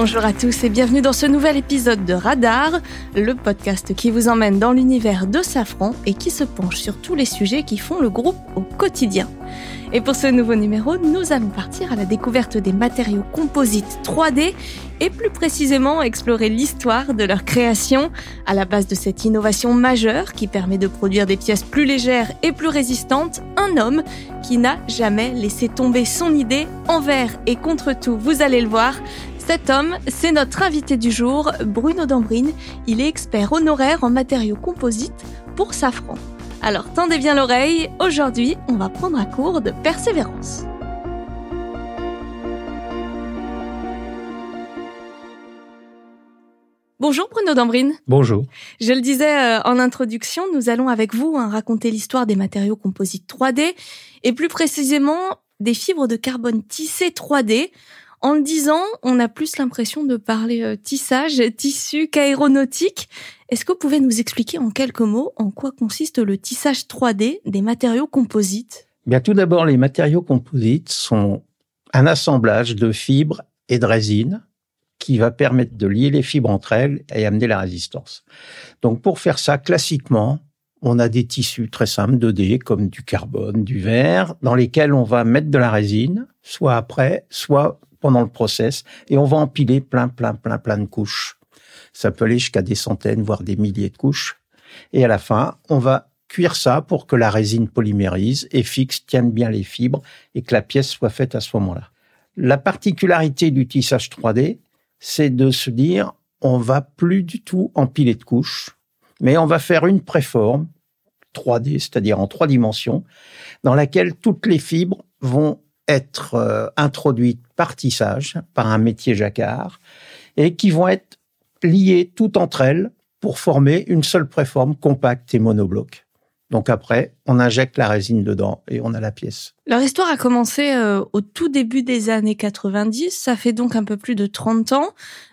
Bonjour à tous et bienvenue dans ce nouvel épisode de Radar, le podcast qui vous emmène dans l'univers de Safran et qui se penche sur tous les sujets qui font le groupe au quotidien. Et pour ce nouveau numéro, nous allons partir à la découverte des matériaux composites 3D et plus précisément explorer l'histoire de leur création à la base de cette innovation majeure qui permet de produire des pièces plus légères et plus résistantes, un homme qui n'a jamais laissé tomber son idée envers et contre tout, vous allez le voir. Cet homme, c'est notre invité du jour, Bruno Dambrine. Il est expert honoraire en matériaux composites pour Safran. Alors tendez bien l'oreille, aujourd'hui on va prendre un cours de persévérance. Bonjour Bruno Dambrine. Bonjour. Je le disais euh, en introduction, nous allons avec vous hein, raconter l'histoire des matériaux composites 3D et plus précisément des fibres de carbone tissées 3D. En le disant, on a plus l'impression de parler euh, tissage, tissu qu'aéronautique. Est-ce que vous pouvez nous expliquer en quelques mots en quoi consiste le tissage 3D des matériaux composites? Bien, tout d'abord, les matériaux composites sont un assemblage de fibres et de résine qui va permettre de lier les fibres entre elles et amener la résistance. Donc, pour faire ça, classiquement, on a des tissus très simples 2D comme du carbone, du verre, dans lesquels on va mettre de la résine, soit après, soit pendant le process et on va empiler plein, plein, plein, plein de couches. Ça peut aller jusqu'à des centaines, voire des milliers de couches. Et à la fin, on va cuire ça pour que la résine polymérise et fixe, tienne bien les fibres et que la pièce soit faite à ce moment-là. La particularité du tissage 3D, c'est de se dire, on va plus du tout empiler de couches, mais on va faire une préforme 3D, c'est-à-dire en trois dimensions, dans laquelle toutes les fibres vont être euh, introduites par tissage, par un métier jacquard, et qui vont être liées toutes entre elles pour former une seule préforme compacte et monobloc. Donc après, on injecte la résine dedans et on a la pièce. Leur histoire a commencé euh, au tout début des années 90, ça fait donc un peu plus de 30 ans.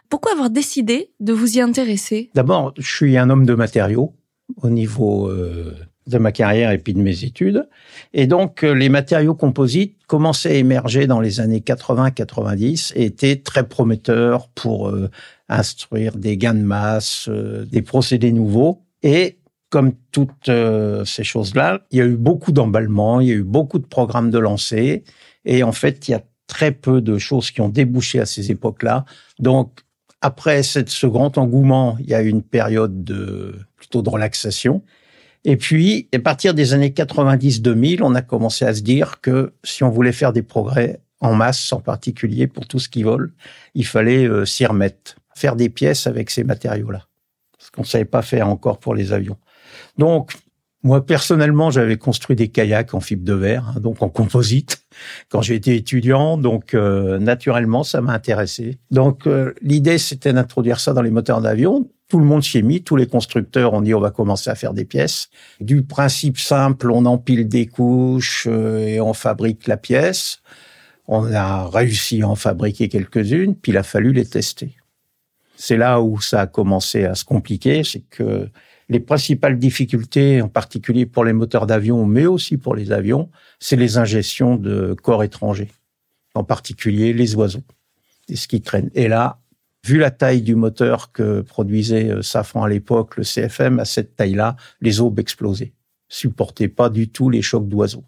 Pourquoi avoir décidé de vous y intéresser? D'abord, je suis un homme de matériaux au niveau euh, de ma carrière et puis de mes études. Et donc, euh, les matériaux composites commençaient à émerger dans les années 80-90 et étaient très prometteurs pour euh, instruire des gains de masse, euh, des procédés nouveaux. Et comme toutes ces choses-là, il y a eu beaucoup d'emballements, il y a eu beaucoup de programmes de lancer. Et en fait, il y a très peu de choses qui ont débouché à ces époques-là. Donc, après cette, ce grand engouement, il y a eu une période de plutôt de relaxation. Et puis, à partir des années 90-2000, on a commencé à se dire que si on voulait faire des progrès en masse, en particulier pour tout ce qui vole, il fallait euh, s'y remettre, faire des pièces avec ces matériaux-là, ce qu'on ne savait pas faire encore pour les avions. Donc, moi personnellement, j'avais construit des kayaks en fibre de verre, hein, donc en composite, quand j'étais étudiant. Donc, euh, naturellement, ça m'a intéressé. Donc, euh, l'idée, c'était d'introduire ça dans les moteurs d'avion tout le monde s'y est mis, tous les constructeurs ont dit on va commencer à faire des pièces. Du principe simple, on empile des couches euh, et on fabrique la pièce. On a réussi à en fabriquer quelques-unes, puis il a fallu les tester. C'est là où ça a commencé à se compliquer, c'est que les principales difficultés, en particulier pour les moteurs d'avion, mais aussi pour les avions, c'est les ingestions de corps étrangers, en particulier les oiseaux, et ce qui traîne. Et là, Vu la taille du moteur que produisait euh, Safran à l'époque, le CFM, à cette taille-là, les aubes explosaient. Supportaient pas du tout les chocs d'oiseaux.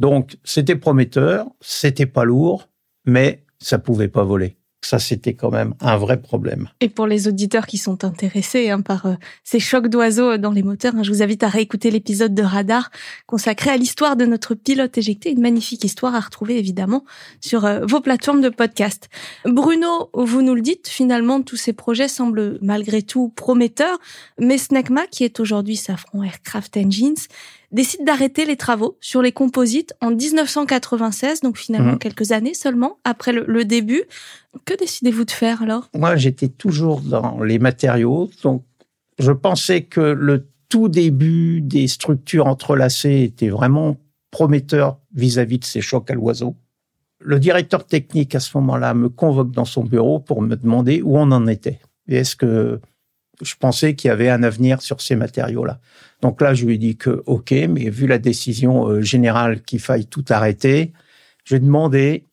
Donc, c'était prometteur, c'était pas lourd, mais ça pouvait pas voler. Ça, c'était quand même un vrai problème. Et pour les auditeurs qui sont intéressés hein, par euh, ces chocs d'oiseaux dans les moteurs, hein, je vous invite à réécouter l'épisode de Radar consacré à l'histoire de notre pilote éjecté, une magnifique histoire à retrouver évidemment sur euh, vos plateformes de podcast. Bruno, vous nous le dites, finalement, tous ces projets semblent malgré tout prometteurs, mais SNECMA, qui est aujourd'hui Safran Aircraft Engines, décide d'arrêter les travaux sur les composites en 1996, donc finalement mmh. quelques années seulement après le, début. Que décidez-vous de faire alors? Moi, j'étais toujours dans les matériaux, donc je pensais que le tout début des structures entrelacées était vraiment prometteur vis-à-vis -vis de ces chocs à l'oiseau. Le directeur technique à ce moment-là me convoque dans son bureau pour me demander où on en était. Et est-ce que je pensais qu'il y avait un avenir sur ces matériaux-là? Donc là, je lui ai dit que OK, mais vu la décision euh, générale qu'il faille tout arrêter, je lui ai demandé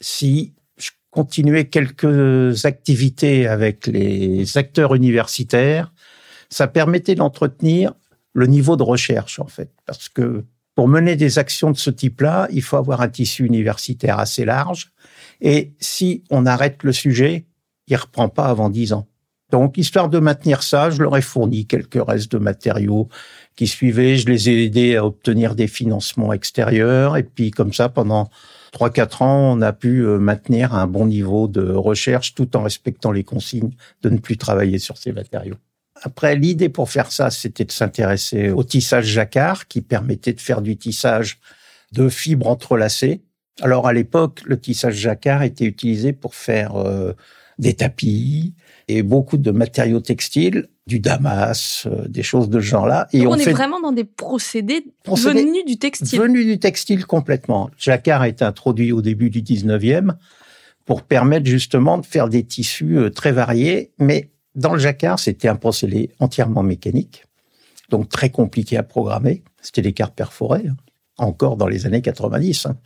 si je continué quelques activités avec les acteurs universitaires. Ça permettait d'entretenir le niveau de recherche, en fait, parce que pour mener des actions de ce type-là, il faut avoir un tissu universitaire assez large. Et si on arrête le sujet, il reprend pas avant dix ans. Donc, histoire de maintenir ça, je leur ai fourni quelques restes de matériaux qui suivaient. Je les ai aidés à obtenir des financements extérieurs. Et puis, comme ça, pendant trois, quatre ans, on a pu euh, maintenir un bon niveau de recherche tout en respectant les consignes de ne plus travailler sur ces matériaux. Après, l'idée pour faire ça, c'était de s'intéresser au tissage jacquard qui permettait de faire du tissage de fibres entrelacées. Alors, à l'époque, le tissage jacquard était utilisé pour faire euh, des tapis et beaucoup de matériaux textiles, du damas, euh, des choses de ce genre-là. Et on, est vraiment dans des procédés, venus du textile. Venus du textile complètement. Jacquard a été introduit au début du 19e pour permettre justement de faire des tissus euh, très variés, mais dans le jacquard, c'était un procédé entièrement mécanique, donc très compliqué à programmer. C'était des cartes perforées, hein, encore dans les années 90. Hein.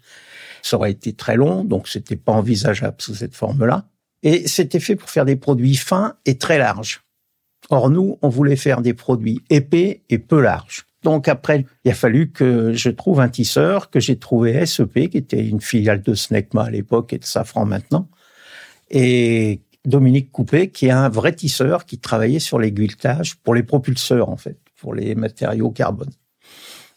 Ça aurait été très long, donc c'était pas envisageable sous cette forme-là. Et c'était fait pour faire des produits fins et très larges. Or, nous, on voulait faire des produits épais et peu larges. Donc après, il a fallu que je trouve un tisseur que j'ai trouvé SEP, qui était une filiale de Snecma à l'époque et de Safran maintenant, et Dominique Coupé, qui est un vrai tisseur qui travaillait sur l'aiguilletage pour les propulseurs, en fait, pour les matériaux carbone.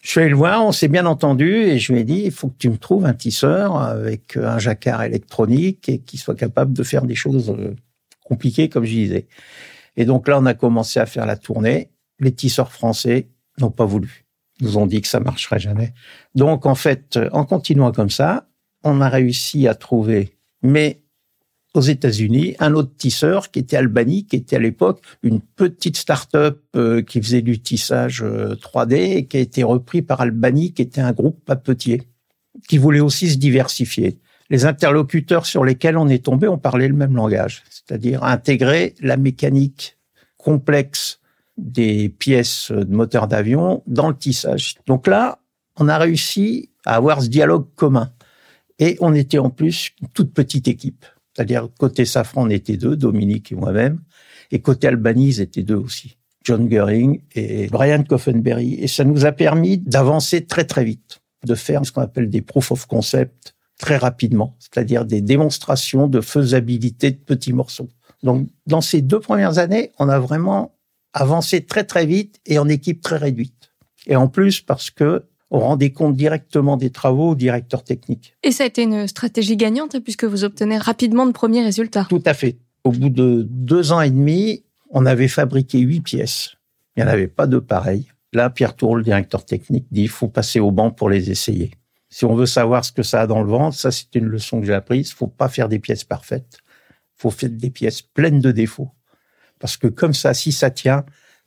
Je suis allé le voir, on s'est bien entendu et je lui ai dit, il faut que tu me trouves un tisseur avec un jacquard électronique et qui soit capable de faire des choses euh, compliquées, comme je disais. Et donc là, on a commencé à faire la tournée. Les tisseurs français n'ont pas voulu. Ils nous ont dit que ça marcherait jamais. Donc, en fait, en continuant comme ça, on a réussi à trouver, mais aux États-Unis, un autre tisseur qui était Albany, qui était à l'époque une petite start-up euh, qui faisait du tissage 3D euh, et qui a été repris par Albany, qui était un groupe papetier, qui voulait aussi se diversifier. Les interlocuteurs sur lesquels on est tombé ont parlé le même langage, c'est-à-dire intégrer la mécanique complexe des pièces de moteur d'avion dans le tissage. Donc là, on a réussi à avoir ce dialogue commun. Et on était en plus une toute petite équipe. C'est-à-dire, côté Safran, on était deux, Dominique et moi-même. Et côté Albany, ils étaient deux aussi. John Goering et Brian Coffenberry. Et ça nous a permis d'avancer très, très vite, de faire ce qu'on appelle des proof of concept très rapidement, c'est-à-dire des démonstrations de faisabilité de petits morceaux. Donc, dans ces deux premières années, on a vraiment avancé très, très vite et en équipe très réduite. Et en plus, parce que on rendait compte directement des travaux au directeur technique. Et ça a été une stratégie gagnante hein, puisque vous obtenez rapidement de premiers résultats. Tout à fait. Au bout de deux ans et demi, on avait fabriqué huit pièces. Il n'y en avait pas de pareilles. Là, Pierre Tour, le directeur technique, dit il faut passer au banc pour les essayer. Si on veut savoir ce que ça a dans le ventre, ça c'est une leçon que j'ai apprise. Il faut pas faire des pièces parfaites. Il faut faire des pièces pleines de défauts. Parce que comme ça, si ça tient,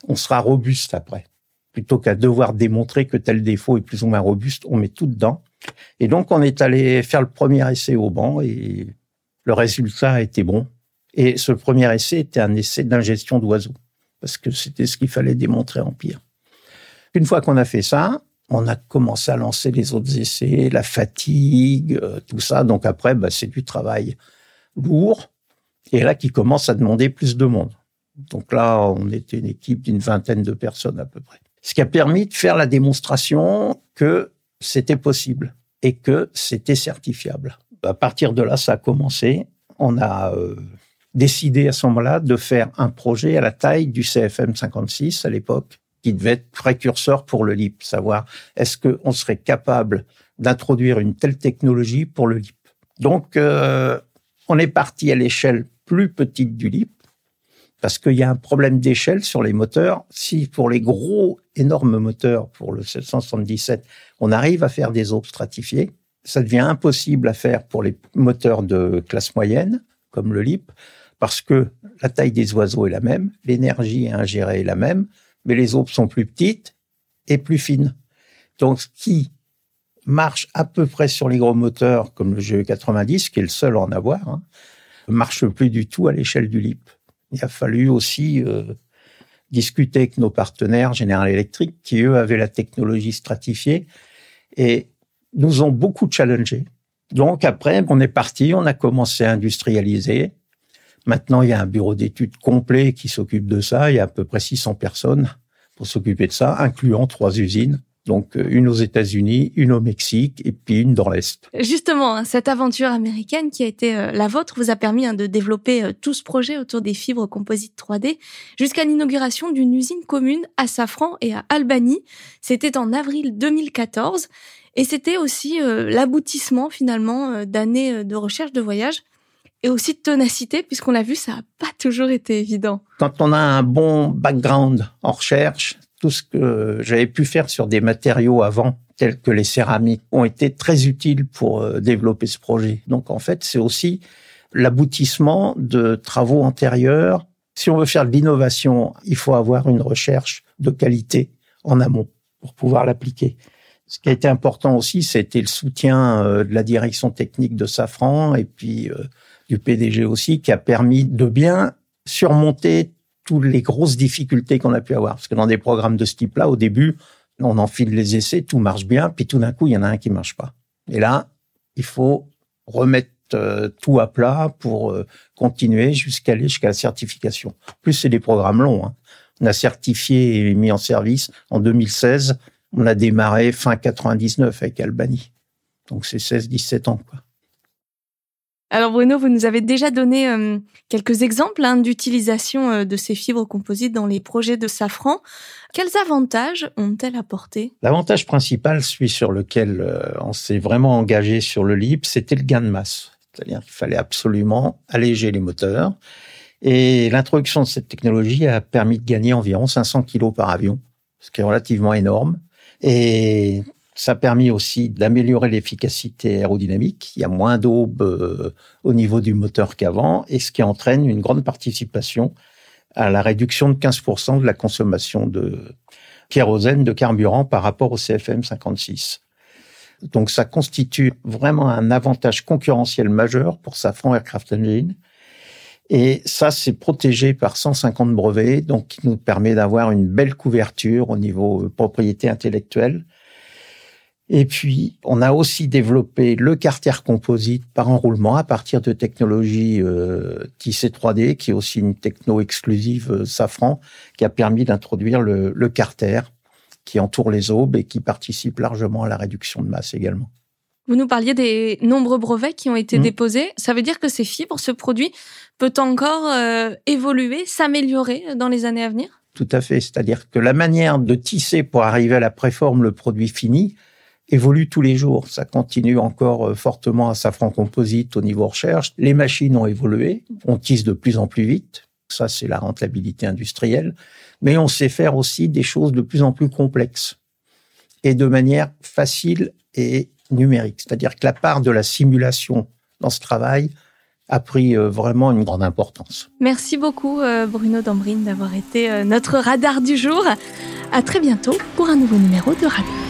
on sera robuste après plutôt qu'à devoir démontrer que tel défaut est plus ou moins robuste, on met tout dedans. Et donc, on est allé faire le premier essai au banc et le résultat été bon. Et ce premier essai était un essai d'ingestion d'oiseaux, parce que c'était ce qu'il fallait démontrer en pire. Une fois qu'on a fait ça, on a commencé à lancer les autres essais, la fatigue, euh, tout ça. Donc après, bah, c'est du travail lourd, et là qui commence à demander plus de monde. Donc là, on était une équipe d'une vingtaine de personnes à peu près ce qui a permis de faire la démonstration que c'était possible et que c'était certifiable. À partir de là, ça a commencé. On a euh, décidé à ce moment-là de faire un projet à la taille du CFM 56 à l'époque, qui devait être précurseur pour le LIP, savoir est-ce qu'on serait capable d'introduire une telle technologie pour le LIP. Donc, euh, on est parti à l'échelle plus petite du LIP, parce qu'il y a un problème d'échelle sur les moteurs. Si pour les gros, énormes moteurs, pour le 777, on arrive à faire des aubes stratifiées, ça devient impossible à faire pour les moteurs de classe moyenne, comme le LIP, parce que la taille des oiseaux est la même, l'énergie ingérée est la même, mais les aubes sont plus petites et plus fines. Donc, ce qui marche à peu près sur les gros moteurs, comme le GE90, qui est le seul à en avoir, hein, marche plus du tout à l'échelle du LIP il a fallu aussi euh, discuter avec nos partenaires General Electric, qui eux avaient la technologie stratifiée et nous ont beaucoup challengé. Donc après, on est parti, on a commencé à industrialiser. Maintenant, il y a un bureau d'études complet qui s'occupe de ça. Il y a à peu près 600 personnes pour s'occuper de ça, incluant trois usines. Donc euh, une aux États-Unis, une au Mexique et puis une dans l'Est. Justement, hein, cette aventure américaine qui a été euh, la vôtre vous a permis hein, de développer euh, tout ce projet autour des fibres composites 3D jusqu'à l'inauguration d'une usine commune à Safran et à Albany. C'était en avril 2014 et c'était aussi l'aboutissement finalement d'années de recherche de voyage et aussi de ténacité, puisqu'on l'a vu, ça n'a pas toujours été évident. Quand on a un bon background en recherche, tout ce que j'avais pu faire sur des matériaux avant, tels que les céramiques, ont été très utiles pour euh, développer ce projet. Donc en fait, c'est aussi l'aboutissement de travaux antérieurs. Si on veut faire de l'innovation, il faut avoir une recherche de qualité en amont pour pouvoir l'appliquer. Ce qui a été important aussi, c'était le soutien euh, de la direction technique de Safran et puis euh, du PDG aussi, qui a permis de bien surmonter toutes les grosses difficultés qu'on a pu avoir. Parce que dans des programmes de ce type-là, au début, on enfile les essais, tout marche bien, puis tout d'un coup, il y en a un qui marche pas. Et là, il faut remettre euh, tout à plat pour euh, continuer jusqu'à aller jusqu'à la certification. plus, c'est des programmes longs. Hein. On a certifié et mis en service en 2016. On a démarré fin 99 avec Albany. Donc c'est 16-17 ans. Quoi. Alors Bruno, vous nous avez déjà donné euh, quelques exemples hein, d'utilisation euh, de ces fibres composites dans les projets de Safran. Quels avantages ont-elles apporté L'avantage principal, celui sur lequel euh, on s'est vraiment engagé sur le LIP, c'était le gain de masse. C'est-à-dire qu'il fallait absolument alléger les moteurs. Et l'introduction de cette technologie a permis de gagner environ 500 kilos par avion, ce qui est relativement énorme. Et ça a permis aussi d'améliorer l'efficacité aérodynamique. Il y a moins d'aube euh, au niveau du moteur qu'avant, et ce qui entraîne une grande participation à la réduction de 15% de la consommation de kérosène, de carburant par rapport au CFM 56. Donc ça constitue vraiment un avantage concurrentiel majeur pour Safran Aircraft Engine. Et ça, c'est protégé par 150 brevets, donc qui nous permet d'avoir une belle couverture au niveau propriété intellectuelle et puis, on a aussi développé le carter composite par enroulement à partir de technologie euh, tissée 3D, qui est aussi une techno exclusive euh, Safran, qui a permis d'introduire le, le carter qui entoure les aubes et qui participe largement à la réduction de masse également. Vous nous parliez des nombreux brevets qui ont été mmh. déposés. Ça veut dire que ces fibres, ce produit, peut encore euh, évoluer, s'améliorer dans les années à venir? Tout à fait. C'est-à-dire que la manière de tisser pour arriver à la préforme, le produit fini, évolue tous les jours. Ça continue encore euh, fortement à Safran Composite au niveau recherche. Les machines ont évolué, on tisse de plus en plus vite. Ça, c'est la rentabilité industrielle. Mais on sait faire aussi des choses de plus en plus complexes et de manière facile et numérique. C'est-à-dire que la part de la simulation dans ce travail a pris euh, vraiment une grande importance. Merci beaucoup euh, Bruno Dambrine d'avoir été notre radar du jour. À très bientôt pour un nouveau numéro de Radar.